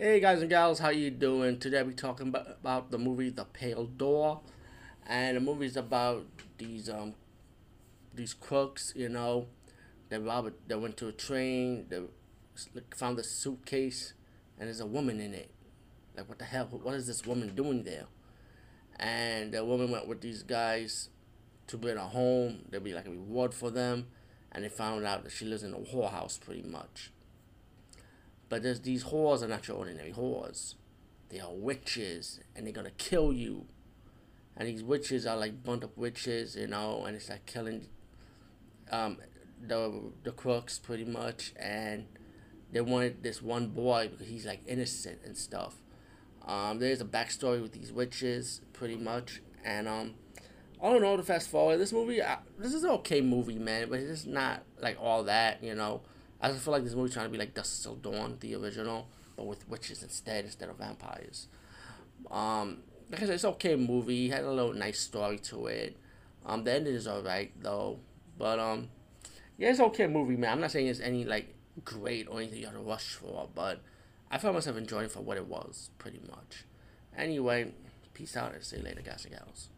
Hey guys and gals, how you doing? Today we're talking about, about the movie The Pale Door, and the movie's about these um these crooks, you know, they robbed, that went to a train, they found a suitcase, and there's a woman in it. Like what the hell? What is this woman doing there? And the woman went with these guys to build a home. There'd be like a reward for them, and they found out that she lives in a whorehouse pretty much but there's these whores are not your ordinary whores. They are witches, and they're gonna kill you. And these witches are like burnt up witches, you know, and it's like killing um, the the crooks pretty much. And they wanted this one boy because he's like innocent and stuff. Um, there's a backstory with these witches, pretty much, and um, all in all, to fast forward, this movie, uh, this is an okay movie, man, but it's not like all that, you know. I just feel like this movie trying to be like Dusk Till Dawn, the original, but with witches instead instead of vampires. Um, like I said, it's okay movie. Had a little nice story to it. Um, the ending is alright though, but um, yeah, it's okay movie, man. I'm not saying it's any like great or anything you have to rush for, but I found myself enjoying for what it was, pretty much. Anyway, peace out and see you later, guys and gals.